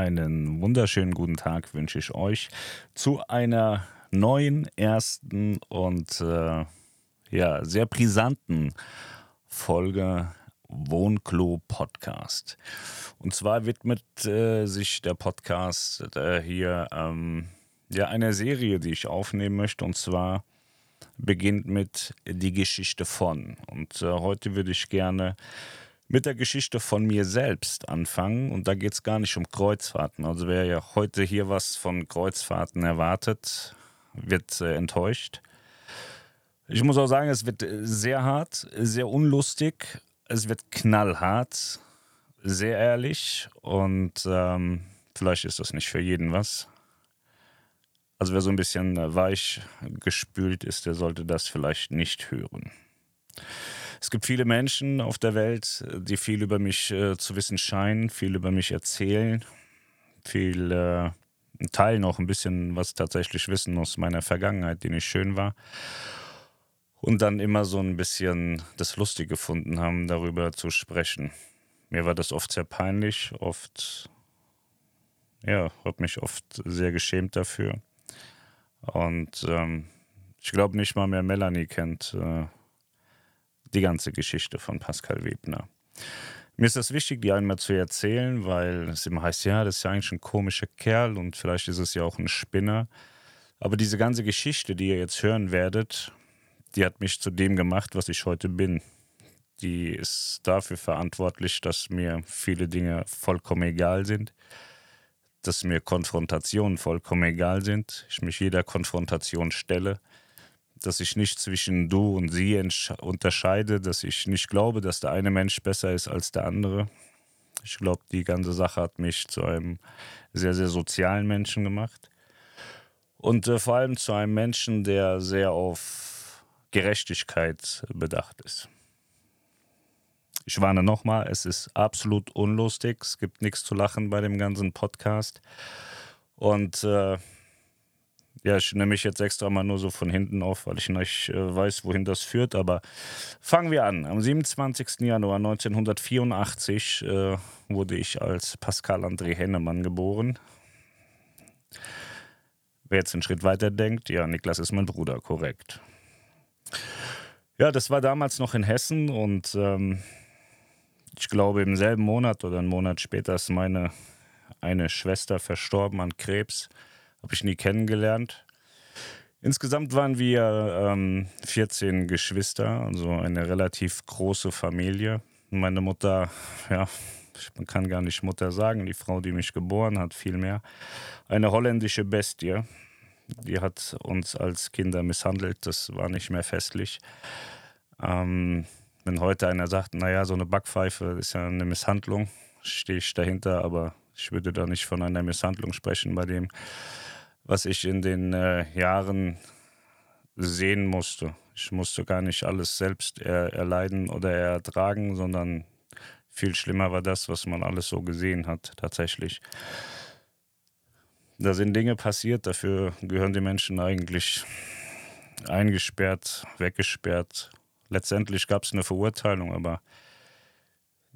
Einen wunderschönen guten Tag wünsche ich euch zu einer neuen, ersten und äh, ja, sehr brisanten Folge Wohnklo Podcast. Und zwar widmet äh, sich der Podcast äh, hier ähm, ja einer Serie, die ich aufnehmen möchte. Und zwar beginnt mit die Geschichte von. Und äh, heute würde ich gerne mit der Geschichte von mir selbst anfangen. Und da geht es gar nicht um Kreuzfahrten. Also wer ja heute hier was von Kreuzfahrten erwartet, wird äh, enttäuscht. Ich muss auch sagen, es wird äh, sehr hart, sehr unlustig, es wird knallhart, sehr ehrlich und ähm, vielleicht ist das nicht für jeden was. Also wer so ein bisschen weich gespült ist, der sollte das vielleicht nicht hören. Es gibt viele Menschen auf der Welt, die viel über mich äh, zu wissen scheinen, viel über mich erzählen, viel äh, teilen auch ein bisschen, was tatsächlich wissen aus meiner Vergangenheit, die nicht schön war. Und dann immer so ein bisschen das Lustige gefunden haben, darüber zu sprechen. Mir war das oft sehr peinlich, oft, ja, habe mich oft sehr geschämt dafür. Und ähm, ich glaube nicht mal mehr Melanie kennt äh, die ganze Geschichte von Pascal Webner. Mir ist das wichtig, die einmal zu erzählen, weil es immer heißt, ja, das ist ja eigentlich ein komischer Kerl und vielleicht ist es ja auch ein Spinner. Aber diese ganze Geschichte, die ihr jetzt hören werdet, die hat mich zu dem gemacht, was ich heute bin. Die ist dafür verantwortlich, dass mir viele Dinge vollkommen egal sind, dass mir Konfrontationen vollkommen egal sind, ich mich jeder Konfrontation stelle dass ich nicht zwischen du und sie unterscheide, dass ich nicht glaube, dass der eine Mensch besser ist als der andere. Ich glaube, die ganze Sache hat mich zu einem sehr, sehr sozialen Menschen gemacht. Und äh, vor allem zu einem Menschen, der sehr auf Gerechtigkeit bedacht ist. Ich warne nochmal, es ist absolut unlustig. Es gibt nichts zu lachen bei dem ganzen Podcast. Und äh, ja, ich nehme mich jetzt extra mal nur so von hinten auf, weil ich nicht äh, weiß, wohin das führt. Aber fangen wir an. Am 27. Januar 1984 äh, wurde ich als Pascal André Hennemann geboren. Wer jetzt einen Schritt weiter denkt, ja, Niklas ist mein Bruder, korrekt. Ja, das war damals noch in Hessen und ähm, ich glaube, im selben Monat oder einen Monat später ist meine eine Schwester verstorben an Krebs. Habe ich nie kennengelernt. Insgesamt waren wir ähm, 14 Geschwister, also eine relativ große Familie. Meine Mutter, ja, man kann gar nicht Mutter sagen, die Frau, die mich geboren hat, vielmehr, eine holländische Bestie. Die hat uns als Kinder misshandelt, das war nicht mehr festlich. Ähm, wenn heute einer sagt, naja, so eine Backpfeife ist ja eine Misshandlung, stehe ich dahinter, aber ich würde da nicht von einer Misshandlung sprechen bei dem, was ich in den äh, Jahren sehen musste. Ich musste gar nicht alles selbst er erleiden oder ertragen, sondern viel schlimmer war das, was man alles so gesehen hat, tatsächlich. Da sind Dinge passiert, dafür gehören die Menschen eigentlich eingesperrt, weggesperrt. Letztendlich gab es eine Verurteilung, aber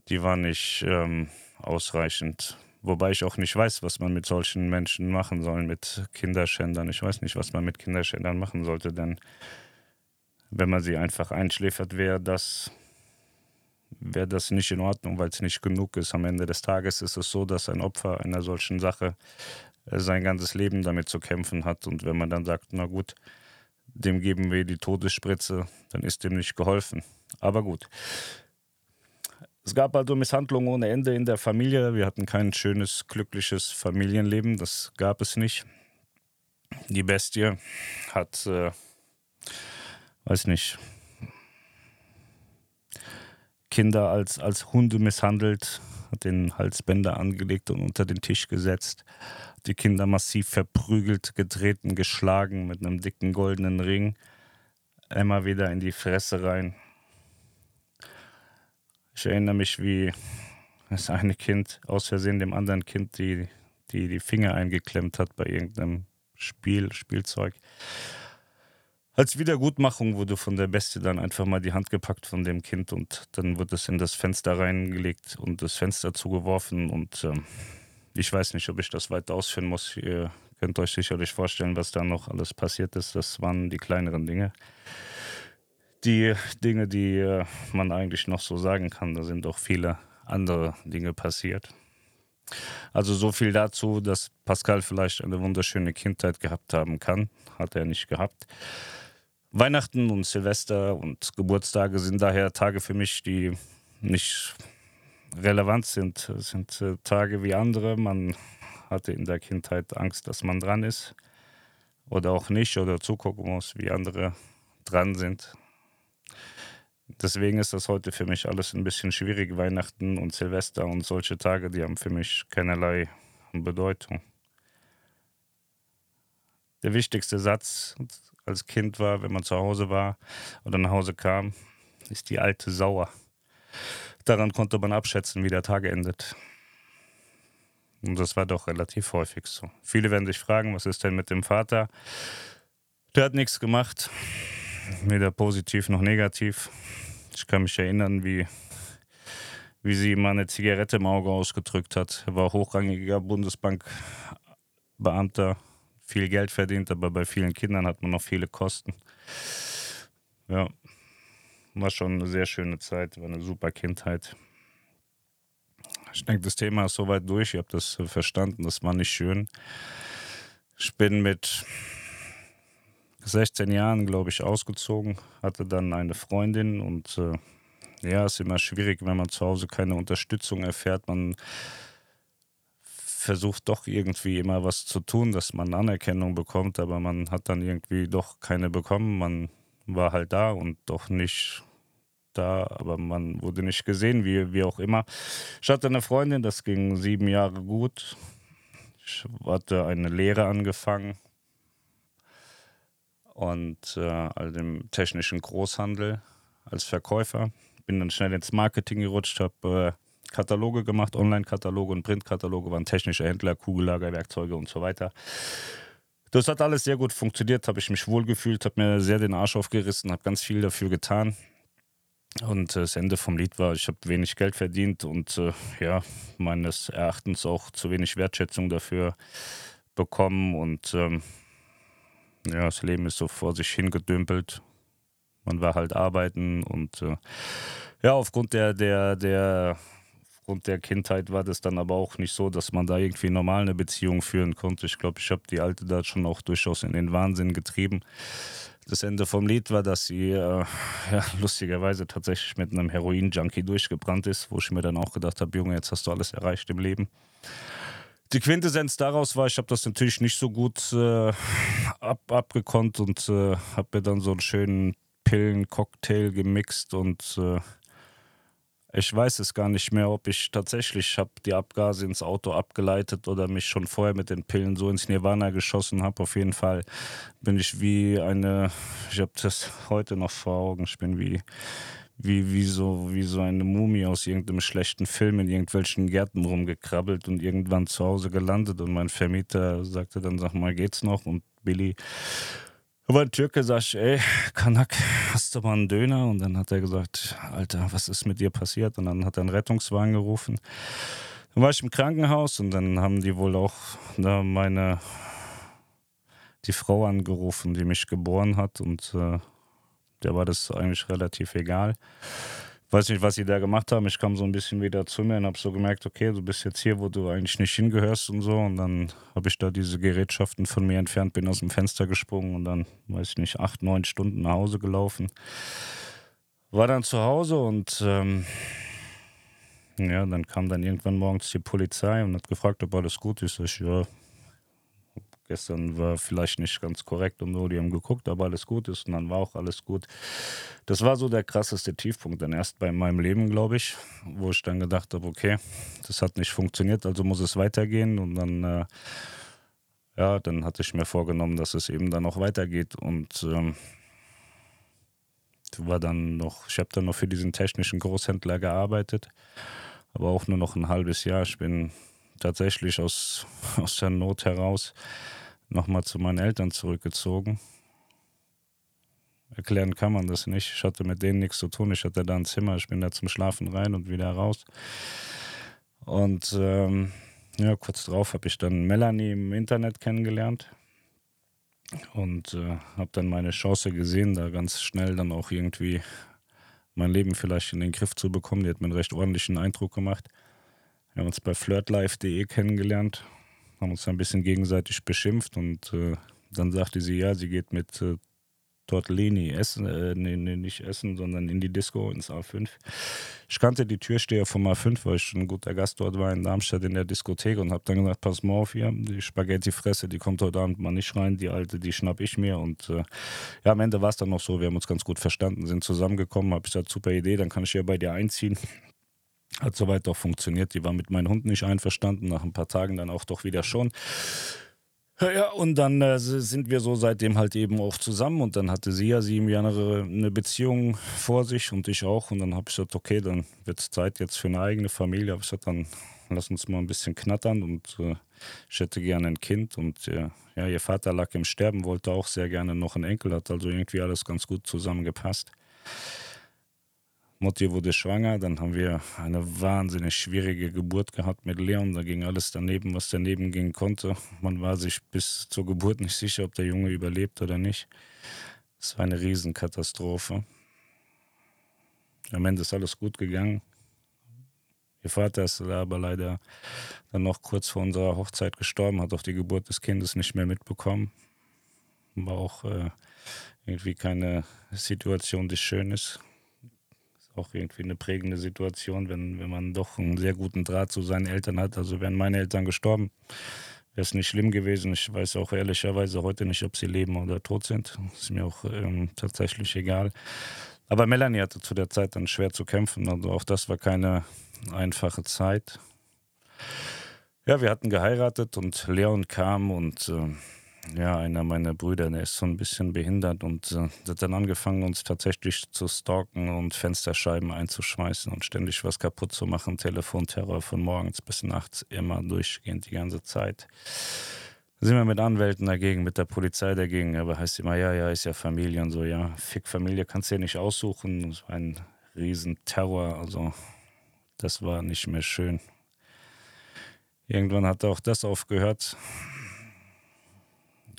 die war nicht ähm, ausreichend. Wobei ich auch nicht weiß, was man mit solchen Menschen machen soll, mit Kinderschändern. Ich weiß nicht, was man mit Kinderschändern machen sollte, denn wenn man sie einfach einschläfert, wäre das, wäre das nicht in Ordnung, weil es nicht genug ist. Am Ende des Tages ist es so, dass ein Opfer einer solchen Sache äh, sein ganzes Leben damit zu kämpfen hat. Und wenn man dann sagt, na gut, dem geben wir die Todesspritze, dann ist dem nicht geholfen. Aber gut. Es gab also Misshandlungen ohne Ende in der Familie. Wir hatten kein schönes, glückliches Familienleben. Das gab es nicht. Die Bestie hat, äh, weiß nicht, Kinder als, als Hunde misshandelt, hat den Halsbänder angelegt und unter den Tisch gesetzt, die Kinder massiv verprügelt, getreten, geschlagen mit einem dicken goldenen Ring, immer wieder in die Fresse rein. Ich erinnere mich, wie das eine Kind aus Versehen dem anderen Kind die, die, die Finger eingeklemmt hat bei irgendeinem Spiel, Spielzeug. Als Wiedergutmachung wurde von der Bestie dann einfach mal die Hand gepackt von dem Kind und dann wurde es in das Fenster reingelegt und das Fenster zugeworfen und ähm, ich weiß nicht, ob ich das weiter ausführen muss. Ihr könnt euch sicherlich vorstellen, was da noch alles passiert ist. Das waren die kleineren Dinge. Die Dinge, die äh, man eigentlich noch so sagen kann, da sind auch viele andere Dinge passiert. Also so viel dazu, dass Pascal vielleicht eine wunderschöne Kindheit gehabt haben kann. Hat er nicht gehabt. Weihnachten und Silvester und Geburtstage sind daher Tage für mich, die nicht relevant sind. Es sind äh, Tage wie andere. Man hatte in der Kindheit Angst, dass man dran ist oder auch nicht oder zugucken muss, wie andere dran sind. Deswegen ist das heute für mich alles ein bisschen schwierig. Weihnachten und Silvester und solche Tage, die haben für mich keinerlei Bedeutung. Der wichtigste Satz als Kind war, wenn man zu Hause war oder nach Hause kam, ist die alte Sauer. Daran konnte man abschätzen, wie der Tag endet. Und das war doch relativ häufig so. Viele werden sich fragen, was ist denn mit dem Vater? Der hat nichts gemacht, weder positiv noch negativ. Ich kann mich erinnern, wie, wie sie mal eine Zigarette im Auge ausgedrückt hat. Er war hochrangiger Bundesbankbeamter, viel Geld verdient, aber bei vielen Kindern hat man noch viele Kosten. Ja, war schon eine sehr schöne Zeit, war eine super Kindheit. Ich denke, das Thema ist soweit durch. Ich habe das verstanden. Das war nicht schön. Ich bin mit 16 Jahren, glaube ich, ausgezogen, hatte dann eine Freundin und äh, ja, ist immer schwierig, wenn man zu Hause keine Unterstützung erfährt. Man versucht doch irgendwie immer was zu tun, dass man Anerkennung bekommt, aber man hat dann irgendwie doch keine bekommen. Man war halt da und doch nicht da, aber man wurde nicht gesehen, wie, wie auch immer. Ich hatte eine Freundin, das ging sieben Jahre gut. Ich hatte eine Lehre angefangen und äh, also im technischen Großhandel als Verkäufer. Bin dann schnell ins Marketing gerutscht, habe äh, Kataloge gemacht, Online-Kataloge und Printkataloge, waren technische Händler, Kugellager, Werkzeuge und so weiter. Das hat alles sehr gut funktioniert, habe ich mich wohlgefühlt, habe mir sehr den Arsch aufgerissen, habe ganz viel dafür getan. Und das Ende vom Lied war, ich habe wenig Geld verdient und äh, ja, meines Erachtens auch zu wenig Wertschätzung dafür bekommen. Und ähm, ja, das Leben ist so vor sich hingedümpelt. Man war halt arbeiten und äh, ja, aufgrund der, der, der, aufgrund der Kindheit war das dann aber auch nicht so, dass man da irgendwie normal eine Beziehung führen konnte. Ich glaube, ich habe die Alte da schon auch durchaus in den Wahnsinn getrieben das Ende vom Lied war, dass sie äh, ja, lustigerweise tatsächlich mit einem Heroin-Junkie durchgebrannt ist, wo ich mir dann auch gedacht habe, Junge, jetzt hast du alles erreicht im Leben. Die Quintessenz daraus war, ich habe das natürlich nicht so gut äh, ab, abgekonnt und äh, habe mir dann so einen schönen Pillen-Cocktail gemixt und äh, ich weiß es gar nicht mehr, ob ich tatsächlich habe die Abgase ins Auto abgeleitet oder mich schon vorher mit den Pillen so ins Nirvana geschossen habe. Auf jeden Fall bin ich wie eine, ich habe das heute noch vor Augen, ich bin wie, wie, wie, so, wie so eine Mumie aus irgendeinem schlechten Film in irgendwelchen Gärten rumgekrabbelt und irgendwann zu Hause gelandet. Und mein Vermieter sagte dann, sag mal, geht's noch? Und Billy aber ein Türke sagt, ey, Kanak, hast du mal einen Döner? Und dann hat er gesagt, Alter, was ist mit dir passiert? Und dann hat er einen Rettungswagen gerufen. Dann war ich im Krankenhaus und dann haben die wohl auch da meine, die Frau angerufen, die mich geboren hat. Und äh, der war das eigentlich relativ egal weiß nicht, was sie da gemacht haben. Ich kam so ein bisschen wieder zu mir und habe so gemerkt, okay, du bist jetzt hier, wo du eigentlich nicht hingehörst und so. Und dann habe ich da diese Gerätschaften von mir entfernt, bin aus dem Fenster gesprungen und dann, weiß ich nicht, acht, neun Stunden nach Hause gelaufen. War dann zu Hause und ähm, ja, dann kam dann irgendwann morgens die Polizei und hat gefragt, ob alles gut ist. Ich, ja, Gestern war vielleicht nicht ganz korrekt und nur die haben geguckt, aber alles gut ist und dann war auch alles gut. Das war so der krasseste Tiefpunkt dann erst bei meinem Leben, glaube ich, wo ich dann gedacht habe, okay, das hat nicht funktioniert, also muss es weitergehen und dann, äh, ja, dann hatte ich mir vorgenommen, dass es eben dann auch weitergeht und ähm, war dann noch, ich habe dann noch für diesen technischen Großhändler gearbeitet, aber auch nur noch ein halbes Jahr. Ich bin tatsächlich aus, aus der Not heraus nochmal zu meinen Eltern zurückgezogen. Erklären kann man das nicht. Ich hatte mit denen nichts zu tun. Ich hatte da ein Zimmer. Ich bin da zum Schlafen rein und wieder raus. Und ähm, ja, kurz darauf habe ich dann Melanie im Internet kennengelernt und äh, habe dann meine Chance gesehen, da ganz schnell dann auch irgendwie mein Leben vielleicht in den Griff zu bekommen. Die hat mir einen recht ordentlichen Eindruck gemacht. Wir haben uns bei flirtlife.de kennengelernt, haben uns ein bisschen gegenseitig beschimpft und äh, dann sagte sie, ja, sie geht mit äh, Tortellini essen, äh, nee, nee, nicht essen, sondern in die Disco ins A5. Ich kannte die Türsteher vom A5, weil ich schon ein guter Gast dort war in Darmstadt in der Diskothek und habe dann gesagt, pass mal auf hier, die Spaghetti-Fresse, die kommt heute Abend mal nicht rein, die alte, die schnapp ich mir und äh, ja, am Ende war es dann noch so, wir haben uns ganz gut verstanden, sind zusammengekommen, habe ich gesagt, super Idee, dann kann ich ja bei dir einziehen. Hat soweit auch funktioniert. Die war mit meinem Hund nicht einverstanden, nach ein paar Tagen dann auch doch wieder schon. Ja, und dann äh, sind wir so seitdem halt eben auch zusammen und dann hatte sie ja sieben Jahre eine Beziehung vor sich und ich auch und dann habe ich gesagt, okay, dann wird es Zeit jetzt für eine eigene Familie. Habe ich gesagt, dann lass uns mal ein bisschen knattern und äh, ich hätte gerne ein Kind und äh, ja, ihr Vater lag im Sterben, wollte auch sehr gerne noch einen Enkel, hat also irgendwie alles ganz gut zusammengepasst. Mutti wurde schwanger, dann haben wir eine wahnsinnig schwierige Geburt gehabt mit Leon. Da ging alles daneben, was daneben gehen konnte. Man war sich bis zur Geburt nicht sicher, ob der Junge überlebt oder nicht. Es war eine Riesenkatastrophe. Am Ende ist alles gut gegangen. Ihr Vater ist aber leider dann noch kurz vor unserer Hochzeit gestorben, hat auch die Geburt des Kindes nicht mehr mitbekommen. War auch äh, irgendwie keine Situation, die schön ist auch irgendwie eine prägende Situation, wenn, wenn man doch einen sehr guten Draht zu seinen Eltern hat. Also wären meine Eltern gestorben, wäre es nicht schlimm gewesen. Ich weiß auch ehrlicherweise heute nicht, ob sie leben oder tot sind. Ist mir auch ähm, tatsächlich egal. Aber Melanie hatte zu der Zeit dann schwer zu kämpfen. Also auch das war keine einfache Zeit. Ja, wir hatten geheiratet und Leon kam und äh, ja, einer meiner Brüder, der ist so ein bisschen behindert und äh, hat dann angefangen, uns tatsächlich zu stalken und Fensterscheiben einzuschmeißen und ständig was kaputt zu machen. Telefonterror von morgens bis nachts, immer durchgehend die ganze Zeit. Sind wir mit Anwälten dagegen, mit der Polizei dagegen, aber heißt immer, ja, ja, ist ja Familie und so, ja, Fick Familie kannst du ja nicht aussuchen. Das war ein Riesenterror, also das war nicht mehr schön. Irgendwann hat auch das aufgehört.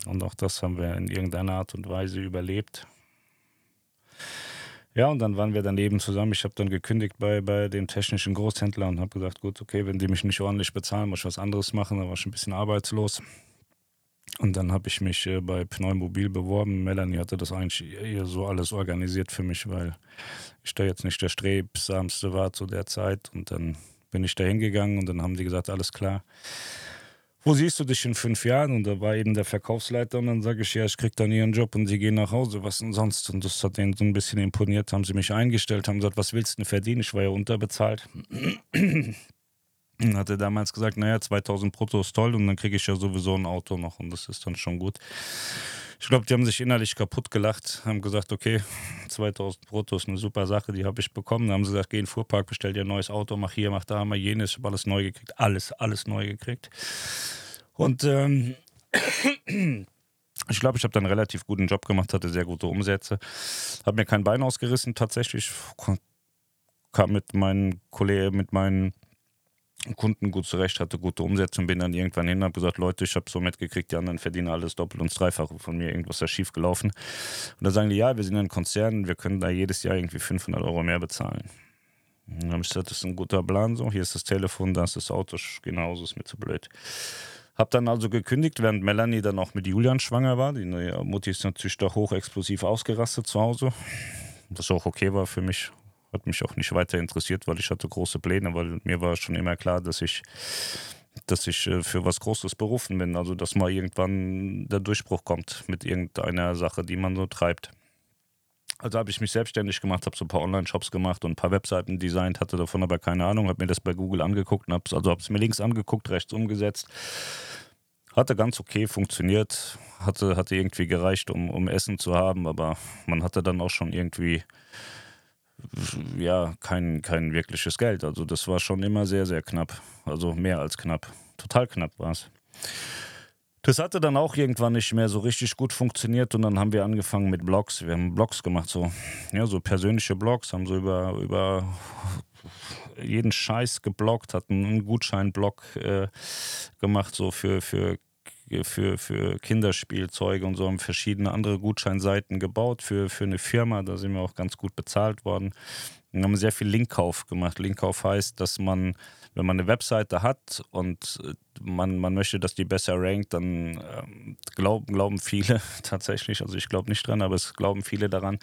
Und auch das haben wir in irgendeiner Art und Weise überlebt. Ja, und dann waren wir daneben zusammen. Ich habe dann gekündigt bei, bei dem technischen Großhändler und habe gesagt, gut, okay, wenn die mich nicht ordentlich bezahlen, muss ich was anderes machen. Da war ich ein bisschen arbeitslos. Und dann habe ich mich äh, bei Pneumobil beworben. Melanie hatte das eigentlich eher so alles organisiert für mich, weil ich da jetzt nicht der strebsamste war zu der Zeit. Und dann bin ich da hingegangen und dann haben die gesagt, alles klar wo siehst du dich in fünf Jahren? Und da war eben der Verkaufsleiter und dann sage ich, ja, ich krieg dann ihren Job und sie gehen nach Hause, was denn sonst? Und das hat denen so ein bisschen imponiert, haben sie mich eingestellt, haben gesagt, was willst du denn verdienen? Ich war ja unterbezahlt. Und hatte damals gesagt, naja, 2000 brutto ist toll und dann kriege ich ja sowieso ein Auto noch und das ist dann schon gut. Ich glaube, die haben sich innerlich kaputt gelacht, haben gesagt, okay, 2000 brutto ist eine super Sache, die habe ich bekommen. Dann haben sie gesagt, geh in den Fuhrpark, bestell dir ein neues Auto, mach hier, mach da, mach jenes. Ich habe alles neu gekriegt, alles, alles neu gekriegt. Und ähm, ich glaube, ich habe dann einen relativ guten Job gemacht, hatte sehr gute Umsätze. Habe mir kein Bein ausgerissen, tatsächlich. Kam mit meinen Kollegen, mit meinen Kunden gut zurecht, hatte gute Umsetzung, bin dann irgendwann hin, habe gesagt, Leute, ich habe so mitgekriegt, die anderen verdienen alles doppelt und dreifache von mir, irgendwas ist schief gelaufen. Und da sagen die, ja, wir sind ein Konzern, wir können da jedes Jahr irgendwie 500 Euro mehr bezahlen. dann habe ich gesagt, das ist ein guter Plan, so, hier ist das Telefon, da ist das Auto, genauso ist mir zu blöd. Hab dann also gekündigt, während Melanie dann auch mit Julian schwanger war. Die neue Mutti ist natürlich doch hochexplosiv ausgerastet zu Hause. Was auch okay war für mich. Hat mich auch nicht weiter interessiert, weil ich hatte große Pläne, weil mir war schon immer klar, dass ich, dass ich äh, für was Großes berufen bin. Also dass mal irgendwann der Durchbruch kommt mit irgendeiner Sache, die man so treibt. Also habe ich mich selbstständig gemacht, habe so ein paar Online-Shops gemacht und ein paar Webseiten designt, hatte davon aber keine Ahnung, habe mir das bei Google angeguckt und habe also habe es mir links angeguckt, rechts umgesetzt. Hatte ganz okay funktioniert, hatte, hatte irgendwie gereicht, um, um Essen zu haben, aber man hatte dann auch schon irgendwie ja kein, kein wirkliches Geld. Also das war schon immer sehr, sehr knapp. Also mehr als knapp. Total knapp war es. Das hatte dann auch irgendwann nicht mehr so richtig gut funktioniert und dann haben wir angefangen mit Blogs. Wir haben Blogs gemacht, so, ja, so persönliche Blogs, haben so über, über jeden Scheiß geblockt, hat einen Gutscheinblock äh, gemacht, so für, für, für, für Kinderspielzeuge und so haben verschiedene andere Gutscheinseiten gebaut für, für eine Firma. Da sind wir auch ganz gut bezahlt worden. Und haben sehr viel Linkkauf gemacht. Linkkauf heißt, dass man wenn man eine Webseite hat und äh, man, man möchte, dass die besser rankt, dann ähm, glauben, glauben viele tatsächlich, also ich glaube nicht dran, aber es glauben viele daran,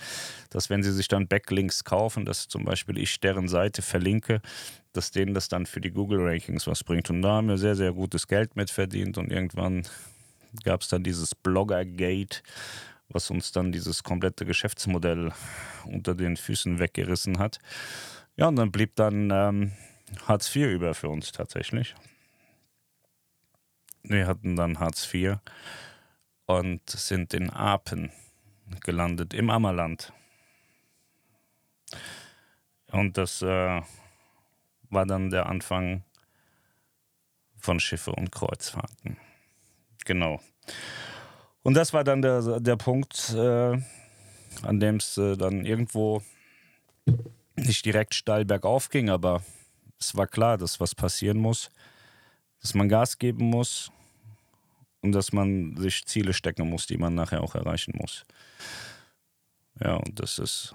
dass wenn sie sich dann Backlinks kaufen, dass zum Beispiel ich deren Seite verlinke, dass denen das dann für die Google-Rankings was bringt. Und da haben wir sehr, sehr gutes Geld mit verdient und irgendwann gab es dann dieses Blogger-Gate, was uns dann dieses komplette Geschäftsmodell unter den Füßen weggerissen hat. Ja, und dann blieb dann ähm, Hartz IV über für uns tatsächlich. Wir hatten dann Hartz IV und sind in Apen gelandet, im Ammerland. Und das äh, war dann der Anfang von Schiffe und Kreuzfahrten. Genau. Und das war dann der, der Punkt, äh, an dem es äh, dann irgendwo nicht direkt steil bergauf ging, aber es war klar, dass was passieren muss, dass man Gas geben muss und dass man sich Ziele stecken muss, die man nachher auch erreichen muss. Ja, und das ist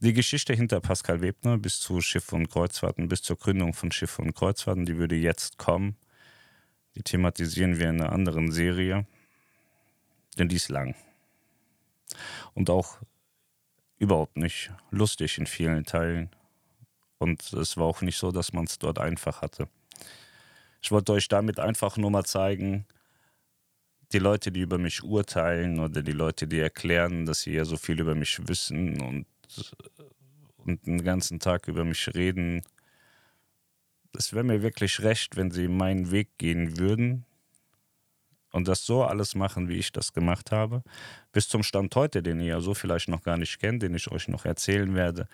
die Geschichte hinter Pascal Webner bis zu Schiff und Kreuzfahrten, bis zur Gründung von Schiff und Kreuzfahrten, die würde jetzt kommen. Die thematisieren wir in einer anderen Serie, denn die ist lang. Und auch überhaupt nicht lustig in vielen Teilen. Und es war auch nicht so, dass man es dort einfach hatte. Ich wollte euch damit einfach nur mal zeigen, die Leute, die über mich urteilen oder die Leute, die erklären, dass sie ja so viel über mich wissen und, und den ganzen Tag über mich reden, es wäre mir wirklich recht, wenn sie meinen Weg gehen würden und das so alles machen, wie ich das gemacht habe, bis zum Stand heute, den ihr ja so vielleicht noch gar nicht kennt, den ich euch noch erzählen werde.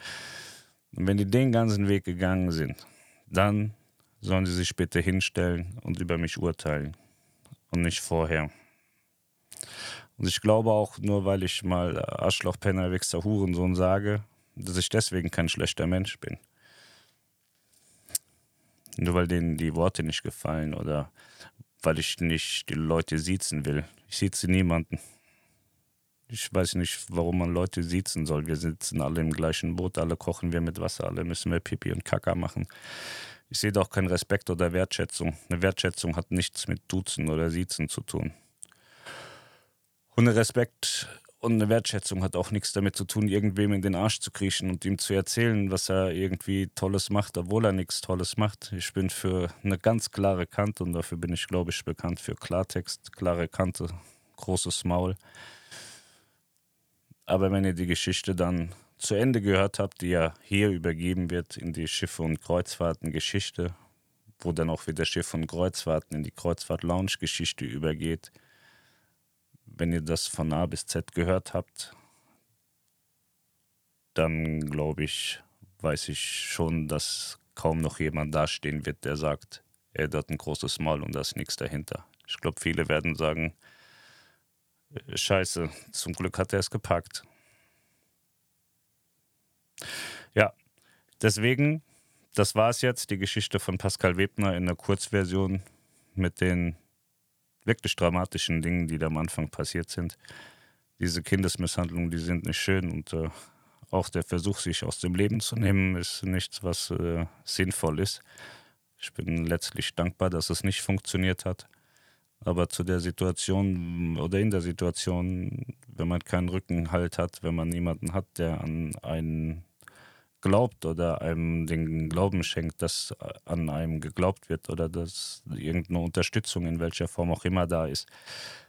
Und wenn die den ganzen Weg gegangen sind, dann sollen sie sich bitte hinstellen und über mich urteilen und nicht vorher. Und ich glaube auch, nur weil ich mal Arschloch, Penner, Wichser, Hurensohn sage, dass ich deswegen kein schlechter Mensch bin. Nur weil denen die Worte nicht gefallen oder weil ich nicht die Leute siezen will. Ich sieze niemanden. Ich weiß nicht, warum man Leute siezen soll. Wir sitzen alle im gleichen Boot, alle kochen wir mit Wasser, alle müssen wir Pipi und Kaka machen. Ich sehe doch keinen Respekt oder Wertschätzung. Eine Wertschätzung hat nichts mit Duzen oder Siezen zu tun. Und Respekt und eine Wertschätzung hat auch nichts damit zu tun, irgendwem in den Arsch zu kriechen und ihm zu erzählen, was er irgendwie Tolles macht, obwohl er nichts Tolles macht. Ich bin für eine ganz klare Kante und dafür bin ich, glaube ich, bekannt für Klartext, klare Kante, großes Maul. Aber wenn ihr die Geschichte dann zu Ende gehört habt, die ja hier übergeben wird in die Schiffe- und Kreuzfahrten-Geschichte, wo dann auch wieder Schiffe und Kreuzfahrten in die Kreuzfahrt-Lounge-Geschichte übergeht, wenn ihr das von A bis Z gehört habt, dann glaube ich, weiß ich schon, dass kaum noch jemand dastehen wird, der sagt, er hat ein großes Maul und da ist nichts dahinter. Ich glaube, viele werden sagen, Scheiße, zum Glück hat er es gepackt. Ja, deswegen, das war es jetzt, die Geschichte von Pascal Webner in der Kurzversion mit den wirklich dramatischen Dingen, die da am Anfang passiert sind. Diese Kindesmisshandlungen, die sind nicht schön und äh, auch der Versuch, sich aus dem Leben zu nehmen, ist nichts, was äh, sinnvoll ist. Ich bin letztlich dankbar, dass es nicht funktioniert hat. Aber zu der Situation oder in der Situation, wenn man keinen Rückenhalt hat, wenn man niemanden hat, der an einen glaubt oder einem den Glauben schenkt, dass an einem geglaubt wird oder dass irgendeine Unterstützung in welcher Form auch immer da ist,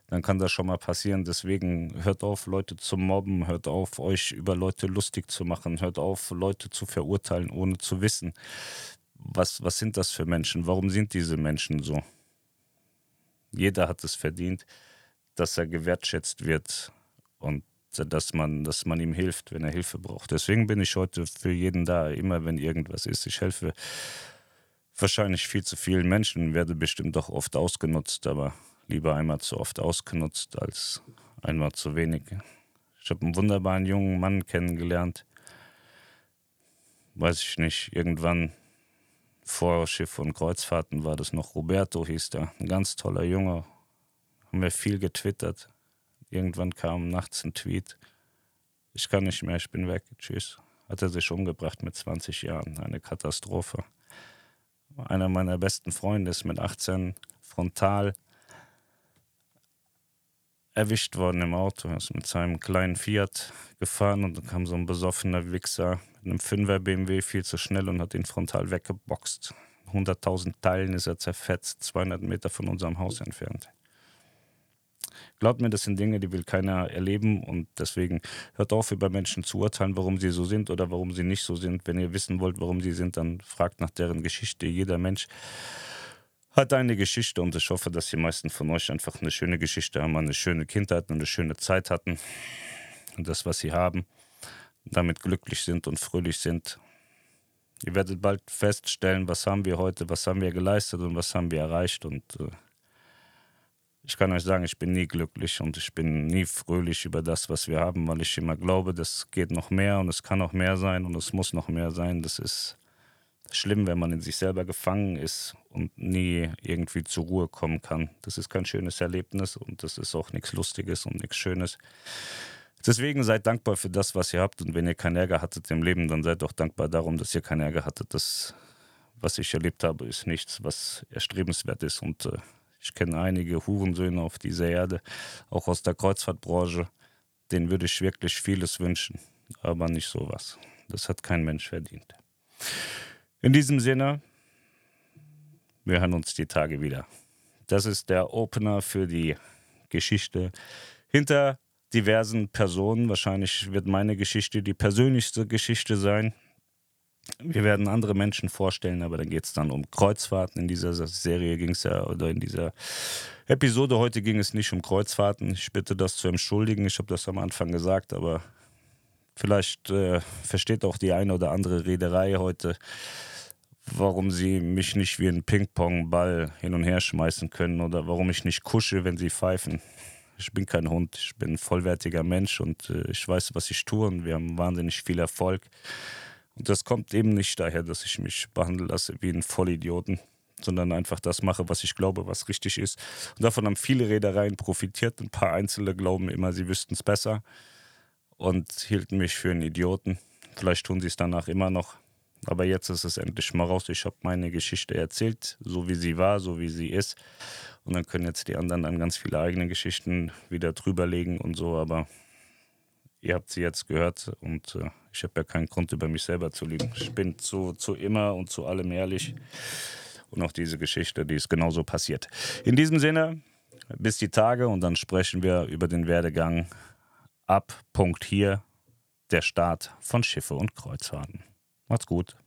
dann kann das schon mal passieren. Deswegen hört auf, Leute zu mobben, hört auf, euch über Leute lustig zu machen, hört auf, Leute zu verurteilen, ohne zu wissen, was, was sind das für Menschen, warum sind diese Menschen so. Jeder hat es verdient, dass er gewertschätzt wird und dass man, dass man ihm hilft, wenn er Hilfe braucht. Deswegen bin ich heute für jeden da, immer wenn irgendwas ist. Ich helfe wahrscheinlich viel zu vielen Menschen, werde bestimmt auch oft ausgenutzt, aber lieber einmal zu oft ausgenutzt als einmal zu wenig. Ich habe einen wunderbaren jungen Mann kennengelernt. Weiß ich nicht, irgendwann vor Schiff und Kreuzfahrten war das noch Roberto, hieß der. Ein ganz toller Junge. Haben wir viel getwittert. Irgendwann kam nachts ein Tweet. Ich kann nicht mehr, ich bin weg. Tschüss. Hat er sich umgebracht mit 20 Jahren. Eine Katastrophe. Einer meiner besten Freunde ist mit 18 frontal erwischt worden im Auto. Er ist mit seinem kleinen Fiat gefahren und dann kam so ein besoffener Wichser mit einem 5er BMW viel zu schnell und hat ihn frontal weggeboxt. 100.000 Teilen ist er zerfetzt, 200 Meter von unserem Haus entfernt. Glaubt mir, das sind Dinge, die will keiner erleben und deswegen hört auf, über Menschen zu urteilen, warum sie so sind oder warum sie nicht so sind. Wenn ihr wissen wollt, warum sie sind, dann fragt nach deren Geschichte. Jeder Mensch hat eine Geschichte und ich hoffe, dass die meisten von euch einfach eine schöne Geschichte haben, eine schöne Kindheit und eine schöne Zeit hatten und das, was sie haben, damit glücklich sind und fröhlich sind. Ihr werdet bald feststellen, was haben wir heute, was haben wir geleistet und was haben wir erreicht und äh, ich kann euch sagen, ich bin nie glücklich und ich bin nie fröhlich über das, was wir haben, weil ich immer glaube, das geht noch mehr und es kann noch mehr sein und es muss noch mehr sein. Das ist schlimm, wenn man in sich selber gefangen ist und nie irgendwie zur Ruhe kommen kann. Das ist kein schönes Erlebnis und das ist auch nichts Lustiges und nichts Schönes. Deswegen seid dankbar für das, was ihr habt und wenn ihr keinen Ärger hattet im Leben, dann seid auch dankbar darum, dass ihr keinen Ärger hattet. Das, was ich erlebt habe, ist nichts, was erstrebenswert ist und äh, ich kenne einige Hurensöhne auf dieser Erde, auch aus der Kreuzfahrtbranche. Denen würde ich wirklich vieles wünschen, aber nicht sowas. Das hat kein Mensch verdient. In diesem Sinne, wir hören uns die Tage wieder. Das ist der Opener für die Geschichte hinter diversen Personen. Wahrscheinlich wird meine Geschichte die persönlichste Geschichte sein. Wir werden andere Menschen vorstellen, aber dann geht es dann um Kreuzfahrten. In dieser Serie ging es ja, oder in dieser Episode heute ging es nicht um Kreuzfahrten. Ich bitte das zu entschuldigen. Ich habe das am Anfang gesagt, aber vielleicht äh, versteht auch die eine oder andere Reederei heute warum sie mich nicht wie ein Ping-Pong-Ball hin und her schmeißen können oder warum ich nicht kusche, wenn sie pfeifen. Ich bin kein Hund, ich bin ein vollwertiger Mensch und äh, ich weiß, was ich tue und wir haben wahnsinnig viel Erfolg. Und das kommt eben nicht daher, dass ich mich behandeln lasse wie ein Vollidioten, sondern einfach das mache, was ich glaube, was richtig ist. Und davon haben viele Reedereien profitiert. Ein paar Einzelne glauben immer, sie wüssten es besser und hielten mich für einen Idioten. Vielleicht tun sie es danach immer noch. Aber jetzt ist es endlich mal raus. Ich habe meine Geschichte erzählt, so wie sie war, so wie sie ist. Und dann können jetzt die anderen dann ganz viele eigene Geschichten wieder drüberlegen und so. Aber ihr habt sie jetzt gehört und äh, ich habe ja keinen Grund, über mich selber zu lügen. Ich bin zu, zu immer und zu allem ehrlich. Und auch diese Geschichte, die ist genauso passiert. In diesem Sinne, bis die Tage und dann sprechen wir über den Werdegang ab Punkt hier, der Start von Schiffe und Kreuzfahrten. Macht's gut.